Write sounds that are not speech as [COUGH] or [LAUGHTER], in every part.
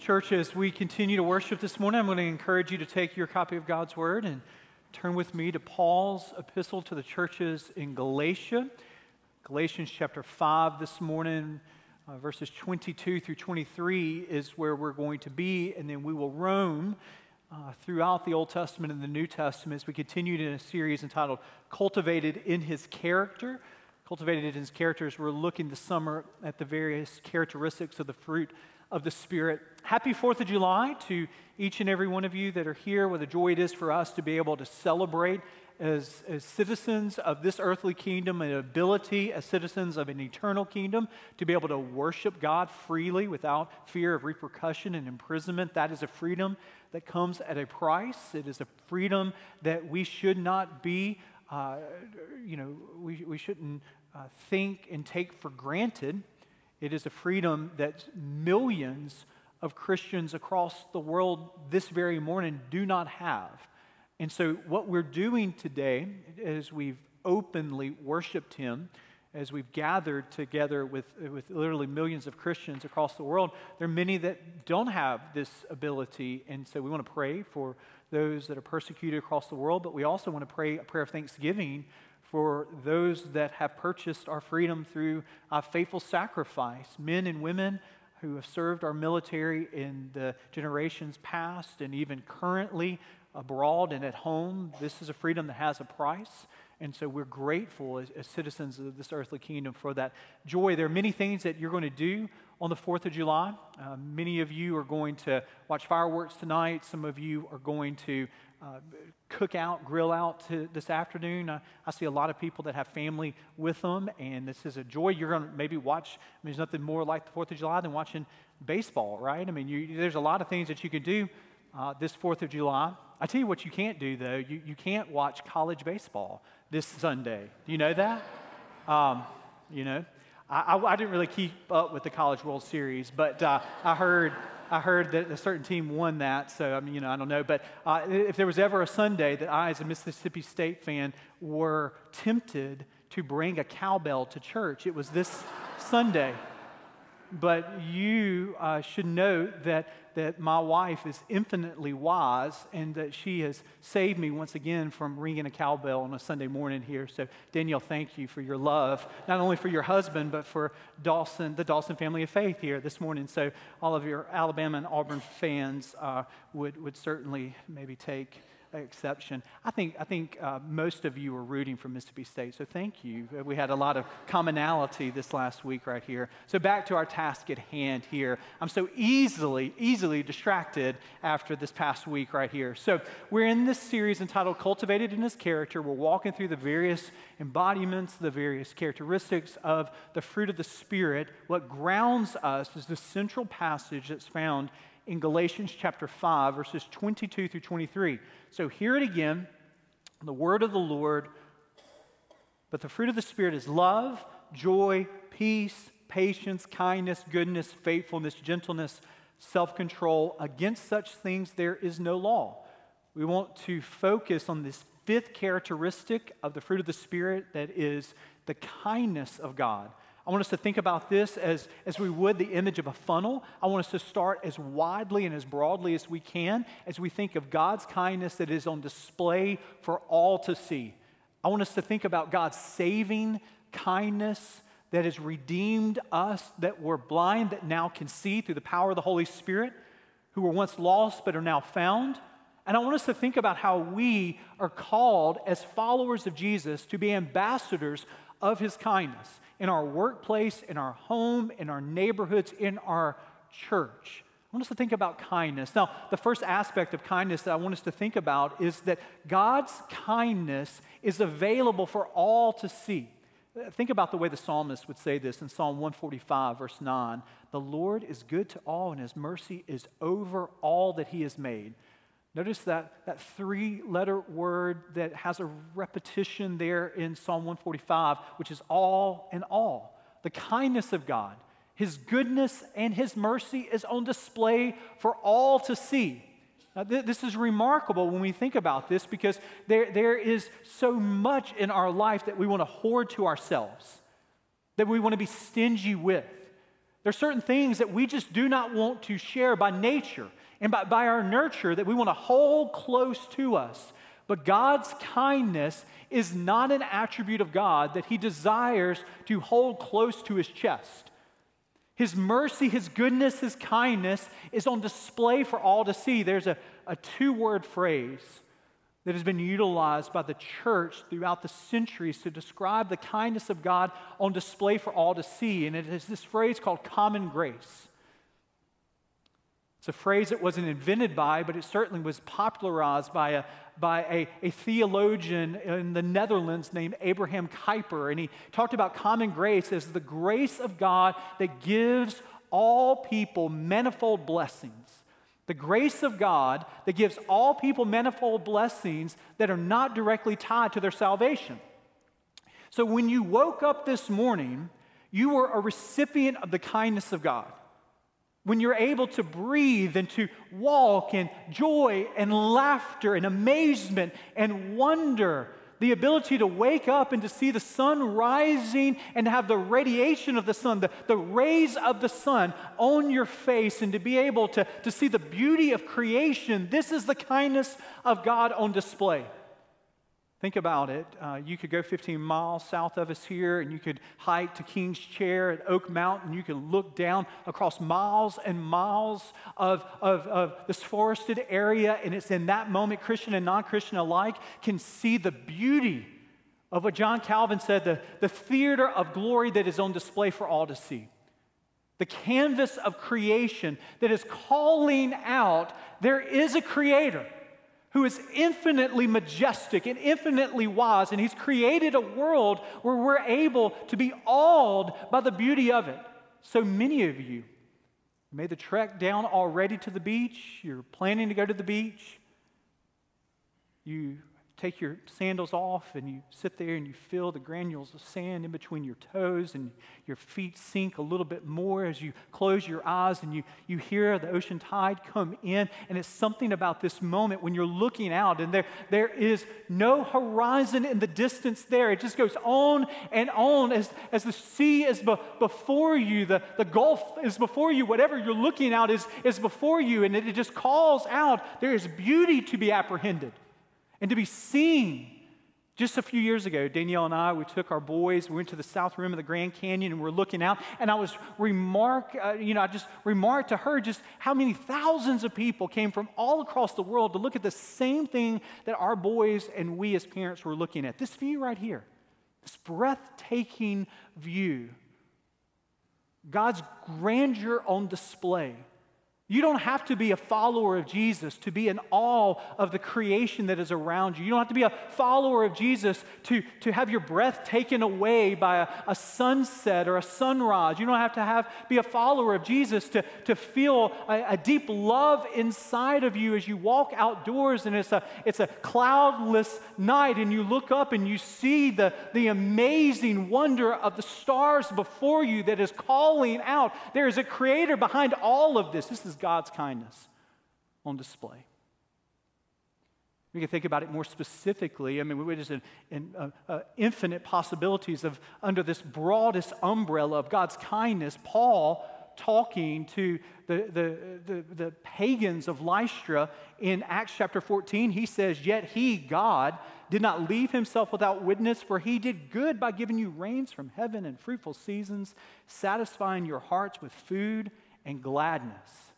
Church, as we continue to worship this morning, I'm going to encourage you to take your copy of God's Word and turn with me to Paul's epistle to the churches in Galatia. Galatians chapter 5 this morning, uh, verses 22 through 23 is where we're going to be, and then we will roam uh, throughout the Old Testament and the New Testament as we continue in a series entitled Cultivated in His Character. Cultivated in His Characters, we're looking this summer at the various characteristics of the fruit of the Spirit. Happy 4th of July to each and every one of you that are here. What a joy it is for us to be able to celebrate as, as citizens of this earthly kingdom, an ability as citizens of an eternal kingdom to be able to worship God freely without fear of repercussion and imprisonment. That is a freedom that comes at a price. It is a freedom that we should not be, uh, you know, we, we shouldn't uh, think and take for granted. It is a freedom that millions of Christians across the world this very morning do not have. And so, what we're doing today, as we've openly worshiped Him, as we've gathered together with, with literally millions of Christians across the world, there are many that don't have this ability. And so, we want to pray for those that are persecuted across the world, but we also want to pray a prayer of thanksgiving for those that have purchased our freedom through a faithful sacrifice, men and women who have served our military in the generations past and even currently abroad and at home. This is a freedom that has a price. And so we're grateful as, as, citizens of this earthly kingdom for that joy. There are many things that you're going to do on the 4th of July. Uh, many of you are going to watch fireworks tonight. Some of you are going to uh, cook out, grill out to this afternoon. I, I, see a lot of people that have family with them, and this is a joy. You're going to maybe watch, I mean, there's nothing more like the 4th of July than watching baseball, right? I mean, you, there's a lot of things that you can do uh, this 4th of July. I tell you what you can't do, though. You, you can't watch college baseball this Sunday. Do you know that? [LAUGHS] Um, you know, I, I, I, didn't really keep up with the College World Series, but uh, I heard I heard that a certain team won that, so I mean, you know, I don't know. But uh, if there was ever a Sunday that I, as a Mississippi State fan, were tempted to bring a cowbell to church, it was this Sunday but you uh, should note that, that my wife is infinitely wise and that she has saved me once again from ringing a cowbell on a Sunday morning here. So, Danielle, thank you for your love, not only for your husband, but for Dawson, the Dawson family of faith here this morning. So, all of your Alabama and Auburn fans uh, would, would certainly maybe take exception. I think, I think uh, most of you are rooting for Mississippi State, so thank you. We had a lot of commonality this last week right here. So back to our task at hand here. I'm so easily, easily distracted after this past week right here. So we're in this series entitled Cultivated in His Character. We're walking through the various embodiments, the various characteristics of the fruit of the Spirit. What grounds us is the central passage that's found in Galatians chapter 5, verses 22 through 23. So hear it again the word of the Lord. But the fruit of the Spirit is love, joy, peace, patience, kindness, goodness, faithfulness, gentleness, self control. Against such things there is no law. We want to focus on this fifth characteristic of the fruit of the Spirit that is the kindness of God. I want us to think about this as, as we would the image of a funnel. I want us to start as widely and as broadly as we can as we think of God's kindness that is on display for all to see. I want us to think about God's saving kindness that has redeemed us that were blind, that now can see through the power of the Holy Spirit, who were once lost but are now found. And I want us to think about how we are called as followers of Jesus to be ambassadors of his kindness in our workplace, in our home, in our neighborhoods, in our church. I want us to think about kindness. Now, the first aspect of kindness that I want us to think about is that God's kindness is available for all to see. Think about the way the psalmist would say this in Psalm 145, verse 9. The Lord is good to all, and his mercy is over all that he has made. Notice that, that three letter word that has a repetition there in Psalm 145, which is all in all. The kindness of God, His goodness and His mercy is on display for all to see. Now, th- this is remarkable when we think about this because there, there is so much in our life that we want to hoard to ourselves, that we want to be stingy with There are certain things that we just do not want to share by nature and by, by our nurture that we want to hold close to us. But God's kindness is not an attribute of God that He desires to hold close to His chest. His mercy, His goodness, His kindness is on display for all to see. There's a, a two word phrase that has been utilized by the church throughout the centuries to describe the kindness of God on display for all to see. And it is this phrase called common grace. It's a phrase that wasn't invented by, but it certainly was popularized by a, by a, a theologian in the Netherlands named Abraham Kuyper. And he talked about common grace as the grace of God that gives all people manifold blessings. The grace of God that gives all people manifold blessings that are not directly tied to their salvation. So when you woke up this morning, you were a recipient of the kindness of God. When you're able to breathe and to walk in joy and laughter and amazement and wonder the ability to wake up and to see the sun rising and to have the radiation of the sun, the, the rays of the sun on your face, and to be able to, to see the beauty of creation. This is the kindness of God on display. Think about it. Uh, you could go 15 miles south of us here, and you could hike to King's Chair at Oak Mountain. You can look down across miles and miles of, of, of this forested area, and it's in that moment, Christian and non Christian alike can see the beauty of what John Calvin said the, the theater of glory that is on display for all to see. The canvas of creation that is calling out there is a creator who is infinitely majestic and infinitely wise, and He's created a world where we're able to be awed by the beauty of it. So many of you made the trek down already to the beach, you're planning to go to the beach, you take your sandals off and you sit there and you feel the granules of sand in between your toes and your feet sink a little bit more as you close your eyes and you, you hear the ocean tide come in. And it's something about this moment when you're looking out and there, there is no horizon in the distance there. It just goes on and on as, as the sea is be, before you, the, the gulf is before you, whatever you're looking out is, is before you. And it, it just calls out there is beauty to be apprehended and to be seen. Just a few years ago, Danielle and I, we took our boys, we went to the south rim of the Grand Canyon and we're looking out. And I was remark, uh, you know, I just remarked to her just how many thousands of people came from all across the world to look at the same thing that our boys and we as parents were looking at. This view right here, this breathtaking view. God's grandeur on display. You don't have to be a follower of Jesus to be in awe of the creation that is around you. You don't have to be a follower of Jesus to, to have your breath taken away by a, a sunset or a sunrise. You don't have to have, be a follower of Jesus to, to feel a, a deep love inside of you as you walk outdoors and it's a, it's a cloudless night and you look up and you see the, the amazing wonder of the stars before you that is calling out. There is a creator behind all of this. This is God's kindness on display. We can think about it more specifically. I mean, we're just in, in uh, uh, infinite possibilities of under this broadest umbrella of God's kindness. Paul talking to the, the, the, the, pagans of Lystra in Acts chapter 14, he says, Yet he, God, did not leave himself without witness, for he did good by giving you rains from heaven and fruitful seasons, satisfying your hearts with food and gladness.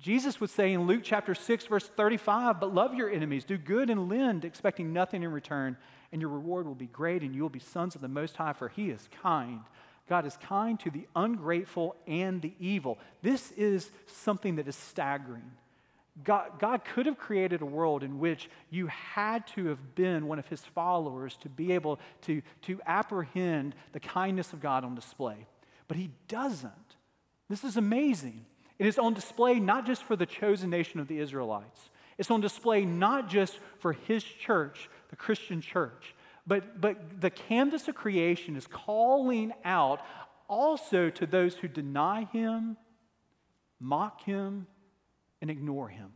Jesus would say in Luke chapter 6, verse 35, but love your enemies, do good and lend, expecting nothing in return, and your reward will be great, and you will be sons of the Most High, for he is kind. God is kind to the ungrateful and the evil. This is something that is staggering. God, God could have created a world in which you had to have been one of his followers to be able to, to apprehend the kindness of God on display. But he doesn't. This is amazing. It is on display not just for the chosen nation of the Israelites, it's on display not just for his church, the Christian church, but, but the canvas of creation is calling out also to those who deny him, mock him, and ignore him.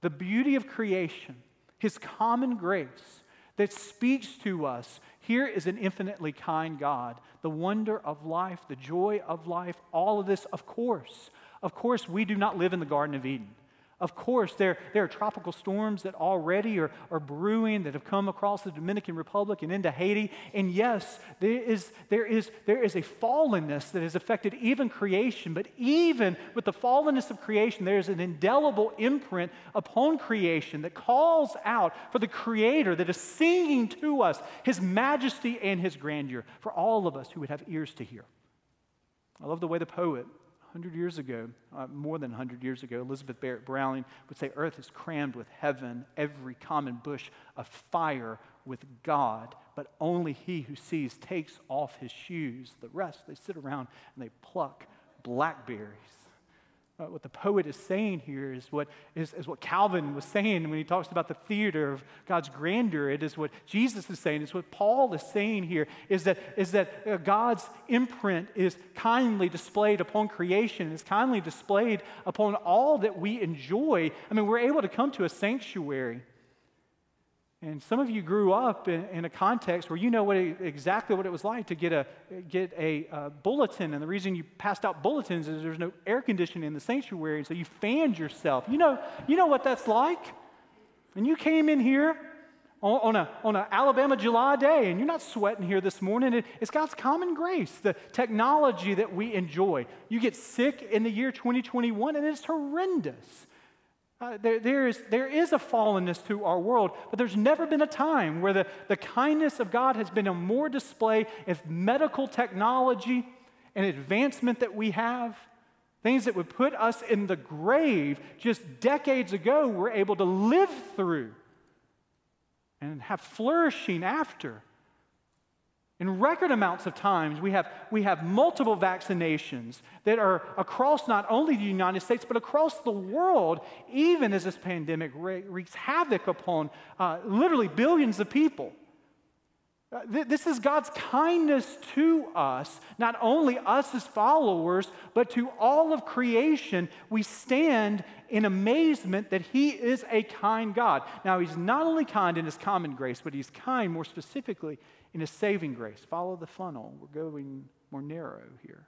The beauty of creation, his common grace, that speaks to us. Here is an infinitely kind God, the wonder of life, the joy of life, all of this, of course. Of course, we do not live in the Garden of Eden. Of course, there, there are tropical storms that already are, are brewing that have come across the Dominican Republic and into Haiti. And yes, there is, there, is, there is a fallenness that has affected even creation. But even with the fallenness of creation, there is an indelible imprint upon creation that calls out for the Creator that is singing to us His majesty and His grandeur for all of us who would have ears to hear. I love the way the poet 100 years ago, uh, more than 100 years ago, Elizabeth Barrett Browning would say, Earth is crammed with heaven, every common bush of fire with God, but only he who sees takes off his shoes. The rest, they sit around and they pluck blackberries. Uh, what the poet is saying here is what, is, is what Calvin was saying when he talks about the theater of God's grandeur. It is what Jesus is saying. It's what Paul is saying here is that, is that uh, God's imprint is kindly displayed upon creation, is kindly displayed upon all that we enjoy. I mean, we're able to come to a sanctuary and some of you grew up in, in, a context where you know what it, exactly what it was like to get a, get a uh, bulletin. And the reason you passed out bulletins is there's no air conditioning in the sanctuary, and so you fanned yourself. You know, you know what that's like. And you came in here on, a on an Alabama July day, and you're not sweating here this morning. It, it's God's common grace, the technology that we enjoy. You get sick in the year 2021, and it's horrendous. Uh, there, there, is, there is a fallenness to our world, but there's never been a time where the, the kindness of God has been a more display of medical technology and advancement that we have. Things that would put us in the grave just decades ago, we're able to live through and have flourishing after. In record amounts of times, we have, we have multiple vaccinations that are across not only the United States, but across the world, even as this pandemic wreaks havoc upon uh, literally billions of people. Uh, this is God's kindness to us, not only us as followers, but to all of creation. We stand in amazement that He is a kind God. Now, He's not only kind in His common grace, but He's kind more specifically in His saving grace. Follow the funnel. We're going more narrow here.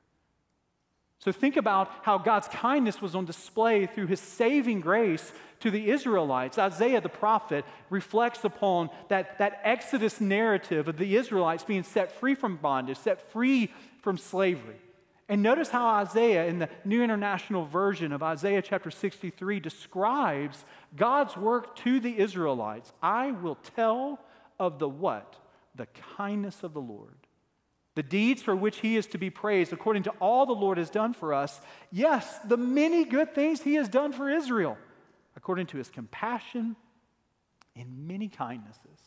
So think about how God's kindness was on display through his saving grace to the Israelites. Isaiah the prophet reflects upon that, that Exodus narrative of the Israelites being set free from bondage, set free from slavery. And notice how Isaiah, in the New International Version of Isaiah chapter 63, describes God's work to the Israelites. I will tell of the what? The kindness of the Lord, the deeds for which he is to be praised, according to all the Lord has done for us. Yes, the many good things he has done for Israel, according to his compassion and many kindnesses.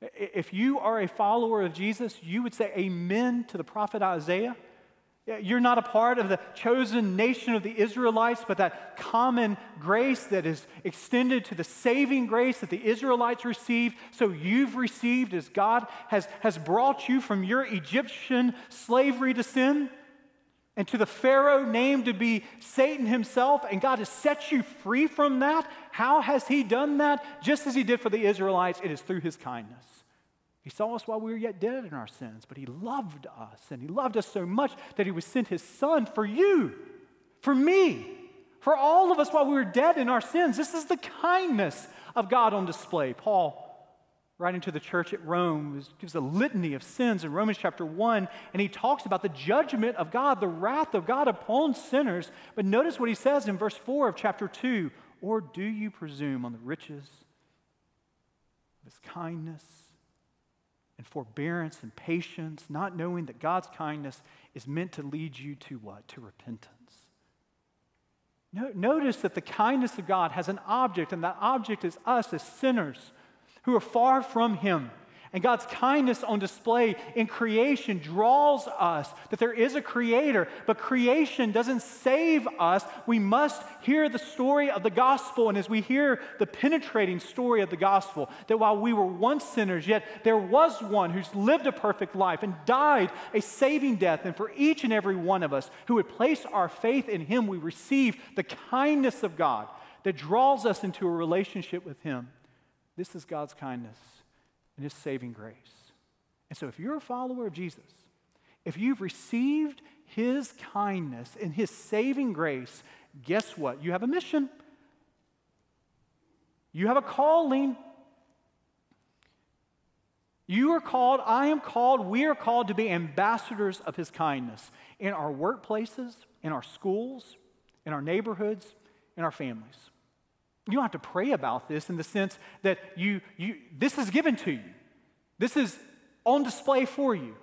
If you are a follower of Jesus, you would say amen to the prophet Isaiah. You're not a part of the chosen nation of the Israelites, but that common grace that is extended to the saving grace that the Israelites received. So you've received as God has, has brought you from your Egyptian slavery to sin and to the Pharaoh named to be Satan himself, and God has set you free from that. How has He done that? Just as He did for the Israelites, it is through His kindness. He saw us while we were yet dead in our sins, but He loved us. And He loved us so much that He would send His Son for you, for me, for all of us while we were dead in our sins. This is the kindness of God on display. Paul, writing to the church at Rome, gives a litany of sins in Romans chapter 1, and he talks about the judgment of God, the wrath of God upon sinners. But notice what he says in verse 4 of chapter 2 Or do you presume on the riches of his kindness? And forbearance and patience, not knowing that God's kindness is meant to lead you to what? To repentance. Notice that the kindness of God has an object, and that object is us as sinners who are far from Him. And God's kindness on display in creation draws us that there is a creator, but creation doesn't save us. We must hear the story of the gospel. And as we hear the penetrating story of the gospel, that while we were once sinners, yet there was one who's lived a perfect life and died a saving death. And for each and every one of us who would place our faith in him, we receive the kindness of God that draws us into a relationship with him. This is God's kindness and his saving grace. And so, if you're a follower of Jesus, if you've received his kindness and his saving grace, guess what? You have a mission. You have a calling. You are called, I am called, we are called to be ambassadors of his kindness in our workplaces, in our schools, in our neighborhoods, in our families. You don't have to pray about this in the sense that you, you this is given to you. This is on display for you.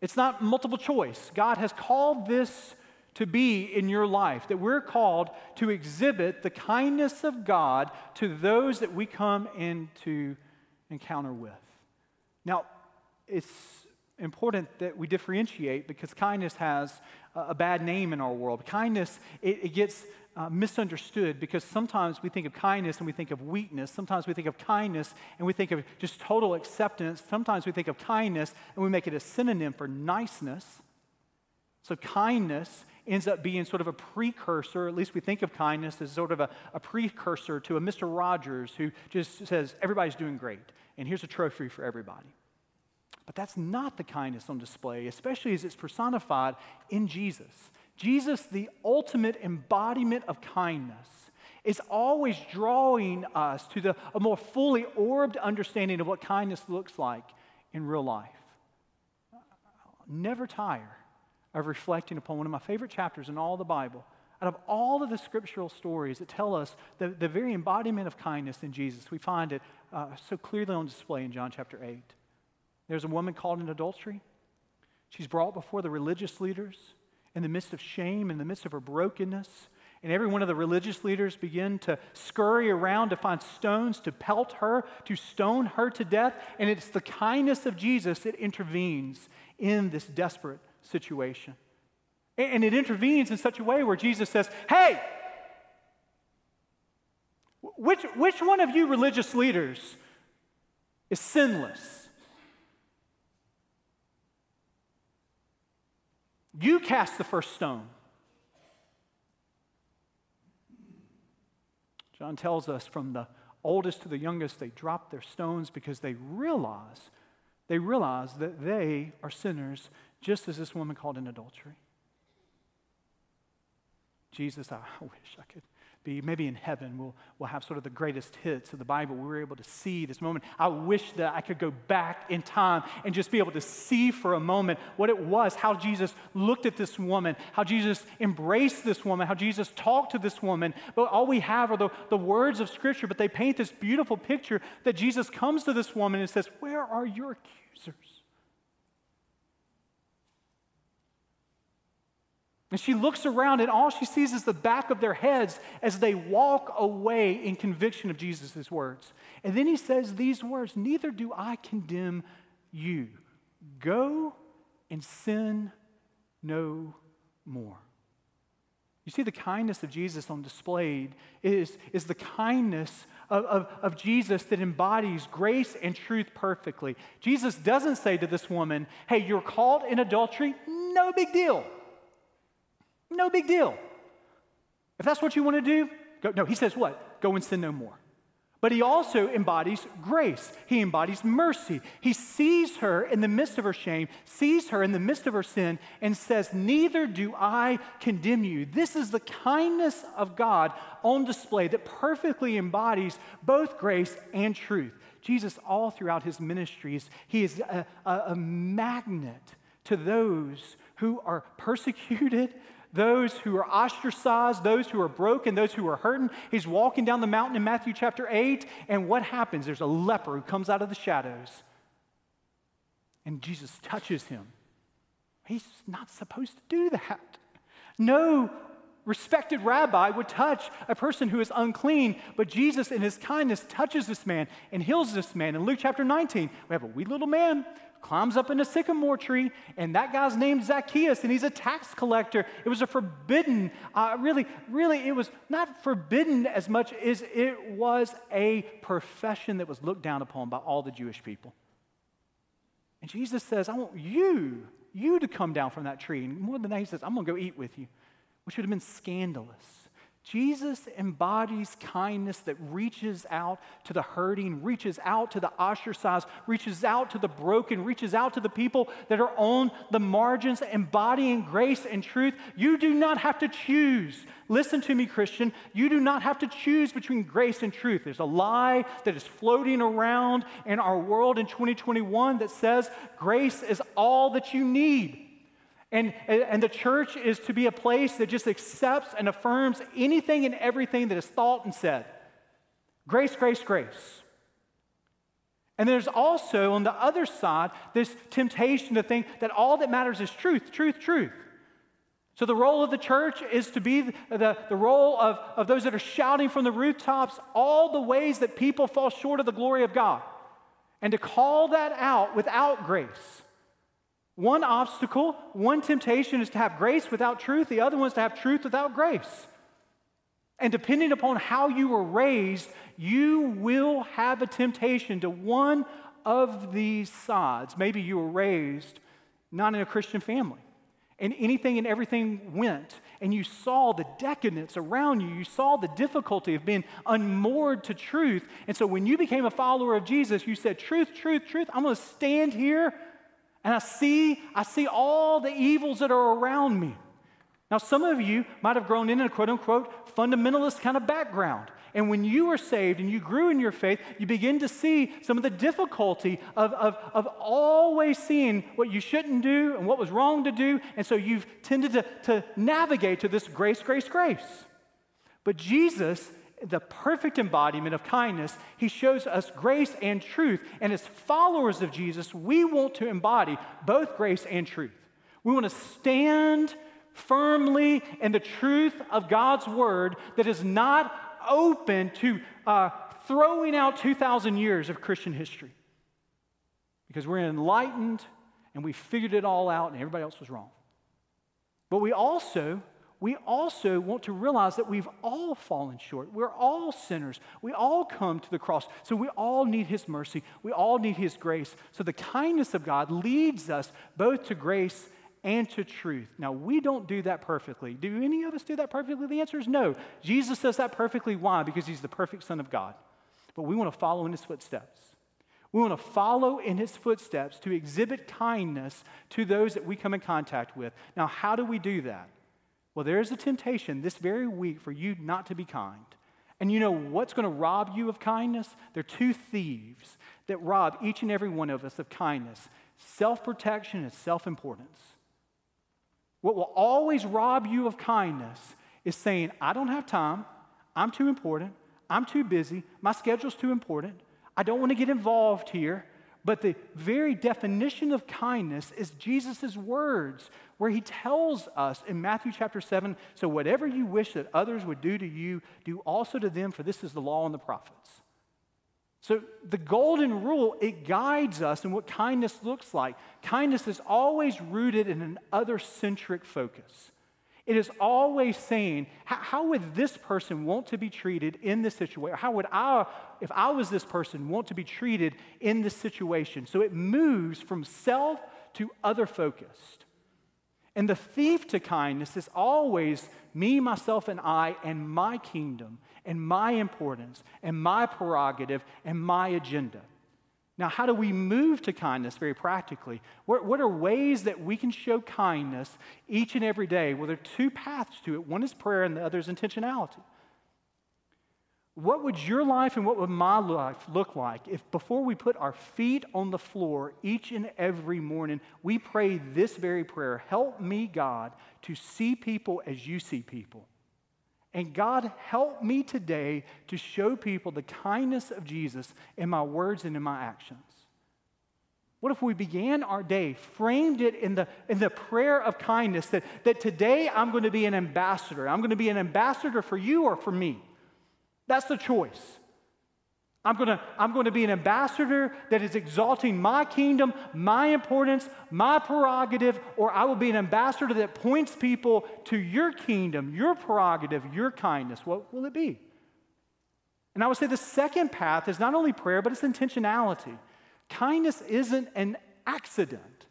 It's not multiple choice. God has called this to be in your life, that we're called to exhibit the kindness of God to those that we come into encounter with. Now, it's important that we differentiate because kindness has a bad name in our world. Kindness, it, it gets uh, misunderstood because sometimes we think of kindness and we think of weakness. Sometimes we think of kindness and we think of just total acceptance. Sometimes we think of kindness and we make it a synonym for niceness. So, kindness ends up being sort of a precursor, at least we think of kindness as sort of a, a precursor to a Mr. Rogers who just says, everybody's doing great, and here's a trophy for everybody. But that's not the kindness on display, especially as it's personified in Jesus. Jesus, the ultimate embodiment of kindness, is always drawing us to the, a more fully orbed understanding of what kindness looks like in real life. Never tire of reflecting upon one of my favorite chapters in all the Bible. Out of all of the scriptural stories that tell us the, the very embodiment of kindness in Jesus, we find it uh, so clearly on display in John chapter 8. There's a woman caught in adultery. She's brought before the religious leaders in the midst of shame, in the midst of her brokenness. And every one of the religious leaders begin to scurry around to find stones to pelt her, to stone her to death. And it's the kindness of Jesus that intervenes in this desperate situation. And it intervenes in such a way where Jesus says, Hey, which, which one of you religious leaders is sinless? You cast the first stone. John tells us from the oldest to the youngest, they drop their stones because they realize, they realize that they are sinners just as this woman called in adultery. Jesus, I [LAUGHS] wish I could be maybe in heaven we'll, we'll have sort of the greatest hits of the bible. We were able to see this moment. I wish that i could go back in time and just be able to see for a moment what it was how jesus looked at this woman how jesus embraced this woman how jesus talked to this woman. But all we have are the, the words of scripture but they paint this beautiful picture that jesus comes to this woman and says where are your accusers And she looks around, and all she sees is the back of their heads as they walk away in conviction of Jesus' words. And then he says these words Neither do I condemn you. Go and sin no more. You see, the kindness of Jesus on display is, is the kindness of, of, of, Jesus that embodies grace and truth perfectly. Jesus doesn't say to this woman, Hey, you're caught in adultery, no big deal. No big deal. If that's what you want to do, go. No, he says what? Go and sin no more. But he also embodies grace. He embodies mercy. He sees her in the midst of her shame, sees her in the midst of her sin, and says, Neither do I condemn you. This is the kindness of God on display that perfectly embodies both grace and truth. Jesus, all throughout his ministries, he is a, a, a magnet to those who are persecuted, those who are ostracized, those who are broken, those who are hurting. He's walking down the mountain in Matthew chapter 8, and what happens? There's a leper who comes out of the shadows, and Jesus touches him. He's not supposed to do that. No respected rabbi would touch a person who is unclean, but Jesus, in his kindness, touches this man and heals this man. In Luke chapter 19, we have a wee little man climbs up in a sycamore tree, and that guy's named Zacchaeus, and he's a tax collector. It was a forbidden, uh, really, really, it was not forbidden as much as it was a profession that was looked down upon by all the Jewish people. And Jesus says, I want you, you to come down from that tree. And more than that, he says, I'm going to go eat with you, which would have been scandalous Jesus embodies kindness that reaches out to the hurting, reaches out to the ostracized, reaches out to the broken, reaches out to the people that are on the margins, embodying grace and truth. You do not have to choose. Listen to me, Christian. You do not have to choose between grace and truth. There's a lie that is floating around in our world in 2021 that says grace is all that you need. And, and the church is to be a place that just accepts and affirms anything and everything that is thought and said. Grace, grace, grace. And there's also on the other side this temptation to think that all that matters is truth, truth, truth. So the role of the church is to be the, the, role of, of those that are shouting from the rooftops all the ways that people fall short of the glory of God. And to call that out without grace. One obstacle, one temptation is to have grace without truth, the other one is to have truth without grace. And depending upon how you were raised, you will have a temptation to one of these sides. Maybe you were raised not in a Christian family, and anything and everything went, and you saw the decadence around you. You saw the difficulty of being unmoored to truth. And so when you became a follower of Jesus, you said, Truth, truth, truth, I'm going to stand here and I see, I see all the evils that are around me. Now, some of you might have grown in a quote unquote fundamentalist kind of background. And when you were saved and you grew in your faith, you begin to see some of the difficulty of, of, of always seeing what you shouldn't do and what was wrong to do. And so you've tended to, to navigate to this grace, grace, grace. But Jesus the perfect embodiment of kindness, he shows us grace and truth. And as followers of Jesus, we want to embody both grace and truth. We want to stand firmly in the truth of God's word that is not open to uh, throwing out 2,000 years of Christian history. Because we're enlightened and we figured it all out and everybody else was wrong. But we also we also want to realize that we've all fallen short. We're all sinners. We all come to the cross. So we all need His mercy. We all need His grace. So the kindness of God leads us both to grace and to truth. Now, we don't do that perfectly. Do any of us do that perfectly? The answer is no. Jesus does that perfectly. Why? Because He's the perfect Son of God. But we want to follow in His footsteps. We want to follow in his footsteps to exhibit kindness to those that we come in contact with. Now, how do we do that? Well, there is a temptation this very week for you not to be kind. And you know what's going to rob you of kindness? There are two thieves that rob each and every one of us of kindness self protection and self importance. What will always rob you of kindness is saying, I don't have time, I'm too important, I'm too busy, my schedule's too important, I don't want to get involved here. But the very definition of kindness is Jesus' words, where he tells us in Matthew chapter 7 so whatever you wish that others would do to you, do also to them, for this is the law and the prophets. So the golden rule, it guides us in what kindness looks like. Kindness is always rooted in an other centric focus. It is always saying, how would this person want to be treated in this situation? How would I, if I was this person, want to be treated in this situation? So it moves from self to other focused. And the thief to kindness is always me, myself, and I, and my kingdom, and my importance, and my prerogative, and my agenda. Now, how do we move to kindness very practically? What, what, are ways that we can show kindness each and every day? Well, there are two paths to it one is prayer, and the other is intentionality. What would your life and what would my life look like if before we put our feet on the floor each and every morning, we pray this very prayer Help me, God, to see people as you see people? And God, help me today to show people the kindness of Jesus in my words and in my actions. What if we began our day, framed it in the, in the prayer of kindness that, that today I'm going to be an ambassador? I'm going to be an ambassador for you or for me. That's the choice. I'm going, to, I'm going to be an ambassador that is exalting my kingdom, my importance, my prerogative, or I will be an ambassador that points people to your kingdom, your prerogative, your kindness. What will it be? And I would say the second path is not only prayer, but it's intentionality. Kindness isn't an accident.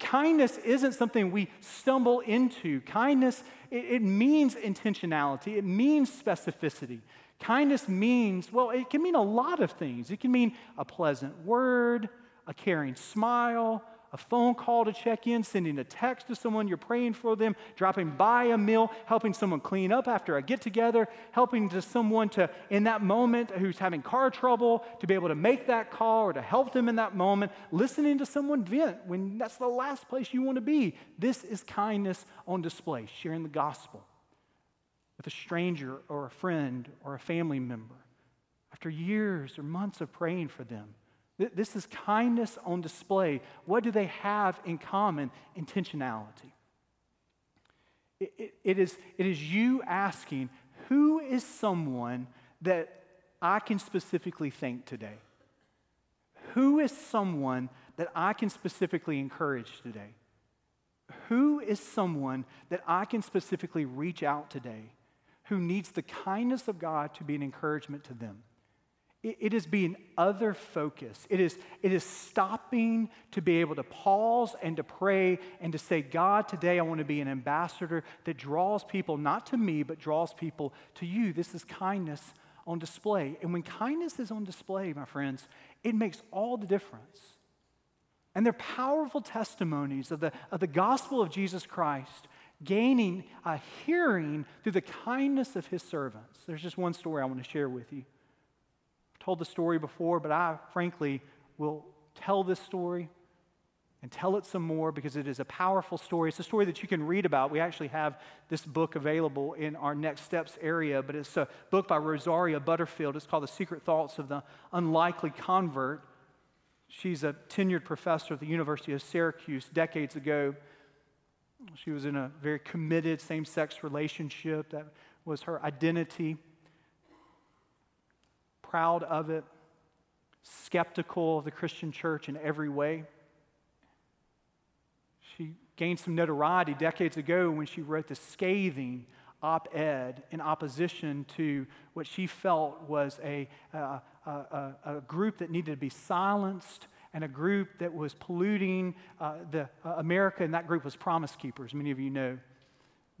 kindness isn't something we stumble into. Kindness, it, it means intentionality, it means specificity. Kindness means, well, it can mean a lot of things. It can mean a pleasant word, a caring smile, a phone call to check in, sending a text to someone you're praying for them, dropping by a meal, helping someone clean up after a get together, helping to someone to, in that moment who's having car trouble, to be able to make that call or to help them in that moment, listening to someone vent when that's the last place you want to be. This is kindness on display, sharing the gospel with a stranger or a friend or a family member after years or months of praying for them. This is kindness on display. What do they have in common? Intentionality. It, it, it, is, it is you asking, who is someone that I can specifically thank today? Who is someone that I can specifically encourage today? Who is someone that I can specifically reach out today who needs the kindness of God to be an encouragement to them? It is being other focused. It is, it is stopping to be able to pause and to pray and to say, God, today I want to be an ambassador that draws people not to me, but draws people to you. This is kindness on display. And when kindness is on display, my friends, it makes all the difference. And they're powerful testimonies of the, of the gospel of Jesus Christ gaining a hearing through the kindness of his servants. There's just one story I want to share with you I've told the story before, but I frankly will tell this story and tell it some more because it is a powerful story. It's a story that you can read about. We actually have this book available in our Next Steps area, but it's a book by Rosaria Butterfield. It's called The Secret Thoughts of the Unlikely Convert. She's a tenured professor at the University of Syracuse decades ago. She was in a very committed same sex relationship, that was her identity proud of it, skeptical of the Christian church in every way. She gained some notoriety decades ago when she wrote the scathing op ed in opposition to what she felt was a, a, a, a, group that needed to be silenced and a group that was polluting uh, the, uh, America, and that group was Promise Keepers, many of you know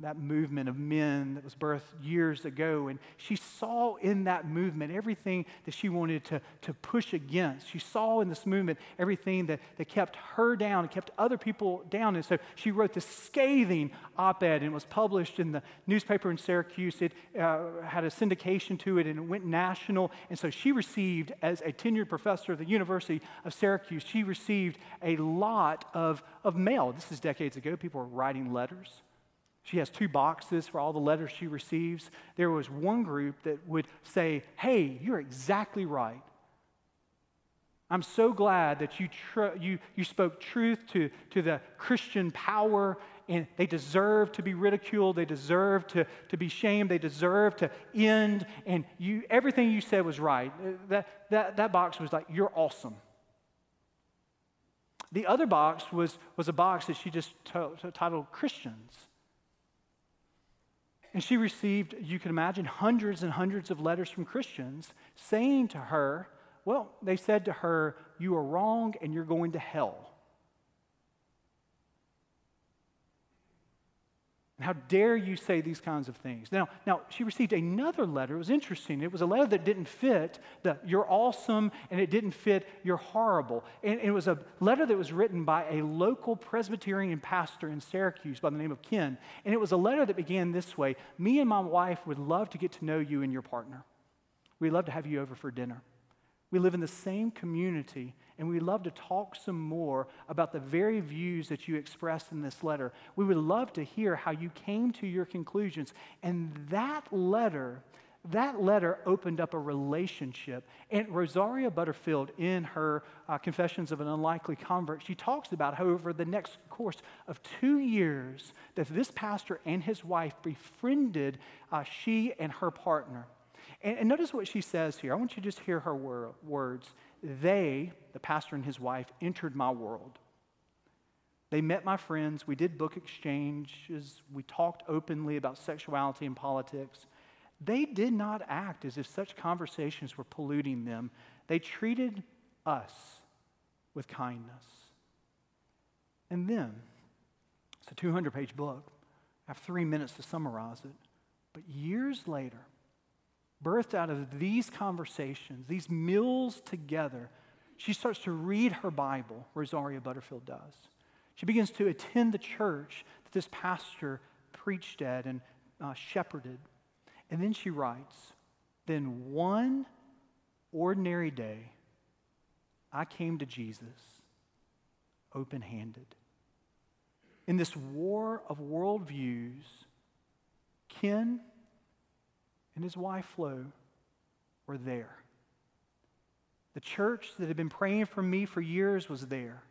that movement of men that was birthed years ago. And she saw in that movement everything that she wanted to, to push against. She saw in this movement everything that, that kept her down and kept other people down. And so she wrote this scathing op ed and was published in the newspaper in Syracuse. It uh, had a syndication to it and it went national. And so she received, as a tenured professor of the University of Syracuse, she received a lot of, of mail. This is decades ago. People were writing letters. She has two boxes for all the letters she receives. There was one group that would say, Hey, you're exactly right. I'm so glad that you, tr- you, you spoke truth to, to the Christian power, and they deserve to be ridiculed. They deserve to, to be shamed. They deserve to end. And you, everything you said was right. Uh, that, that, that box was like, You're awesome. The other box was, was a box that she just t- t- titled Christians. And she received, you can imagine, hundreds and hundreds of letters from Christians saying to her, well, they said to her, You are wrong and you're going to hell. How dare you say these kinds of things? Now, now she received another letter. It was interesting. It was a letter that didn't fit the you're awesome and it didn't fit you're horrible. And it was a letter that was written by a local Presbyterian pastor in Syracuse by the name of Ken. And it was a letter that began this way Me and my wife would love to get to know you and your partner. We'd love to have you over for dinner. We live in the same community, and we'd love to talk some more about the very views that you expressed in this letter. We would love to hear how you came to your conclusions. And that letter, that letter opened up a relationship. And Rosaria Butterfield, in her uh, Confessions of an Unlikely Convert, she talks about how over the next course of two years that this pastor and his wife befriended uh, she and her partner. And, and, notice what she says here. I want you to just hear her wor- words. They, the pastor and his wife, entered my world. They met my friends. We did book exchanges. We talked openly about sexuality and politics. They did not act as if such conversations were polluting them. They treated us with kindness. And then, it's a 200 page book. I have three minutes to summarize it. But years later, birthed out of these conversations, these meals together, she starts to read her Bible, Rosaria Butterfield does. She begins to attend the church that this pastor preached at and uh, shepherded. And then she writes, Then one ordinary day, I came to Jesus open handed. In this war of worldviews, Ken and his wife Flo were there. The church that had been praying for me for years was there.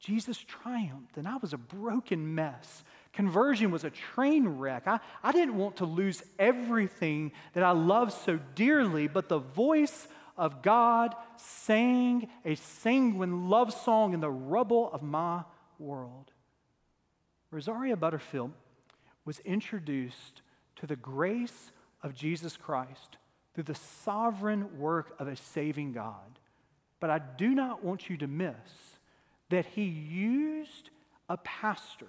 Jesus triumphed, and I was a broken mess. Conversion was a train wreck. I, I didn't want to lose everything that I loved so dearly, but the voice of God sang a sanguine love song in the rubble of my world. Rosaria Butterfield was introduced to the grace of Jesus Christ through the sovereign work of a saving God. But I do not want you to miss that he used a pastor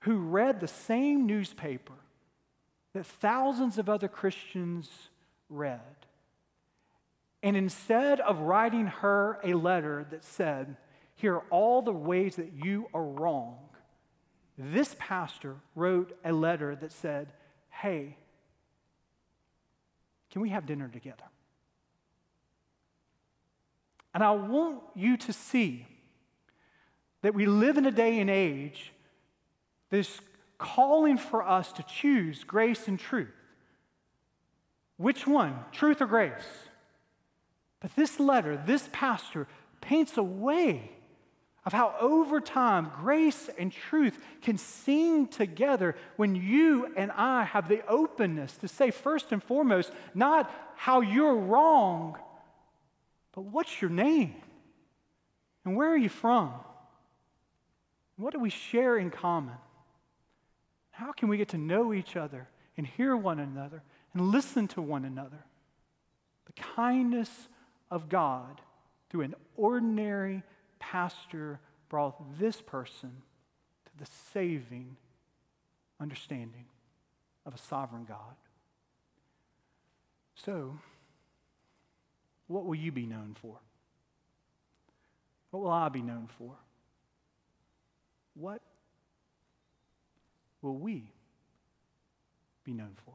who read the same newspaper that thousands of other Christians read. And instead of writing her a letter that said, Here are all the ways that you are wrong, this pastor wrote a letter that said, Hey, can we have dinner together? And I want you to see that we live in a day and age that's calling for us to choose grace and truth. Which one, truth or grace? But this letter, this pastor, paints a way of how over time grace and truth can sing together when you and I have the openness to say, first and foremost, not how you're wrong, but what's your name? And where are you from? What do we share in common? How can we get to know each other and hear one another and listen to one another? The kindness of God through an ordinary pastor brought this person to the saving understanding of a sovereign God. So, what will you be known for? What will I be known for? What will we be known for?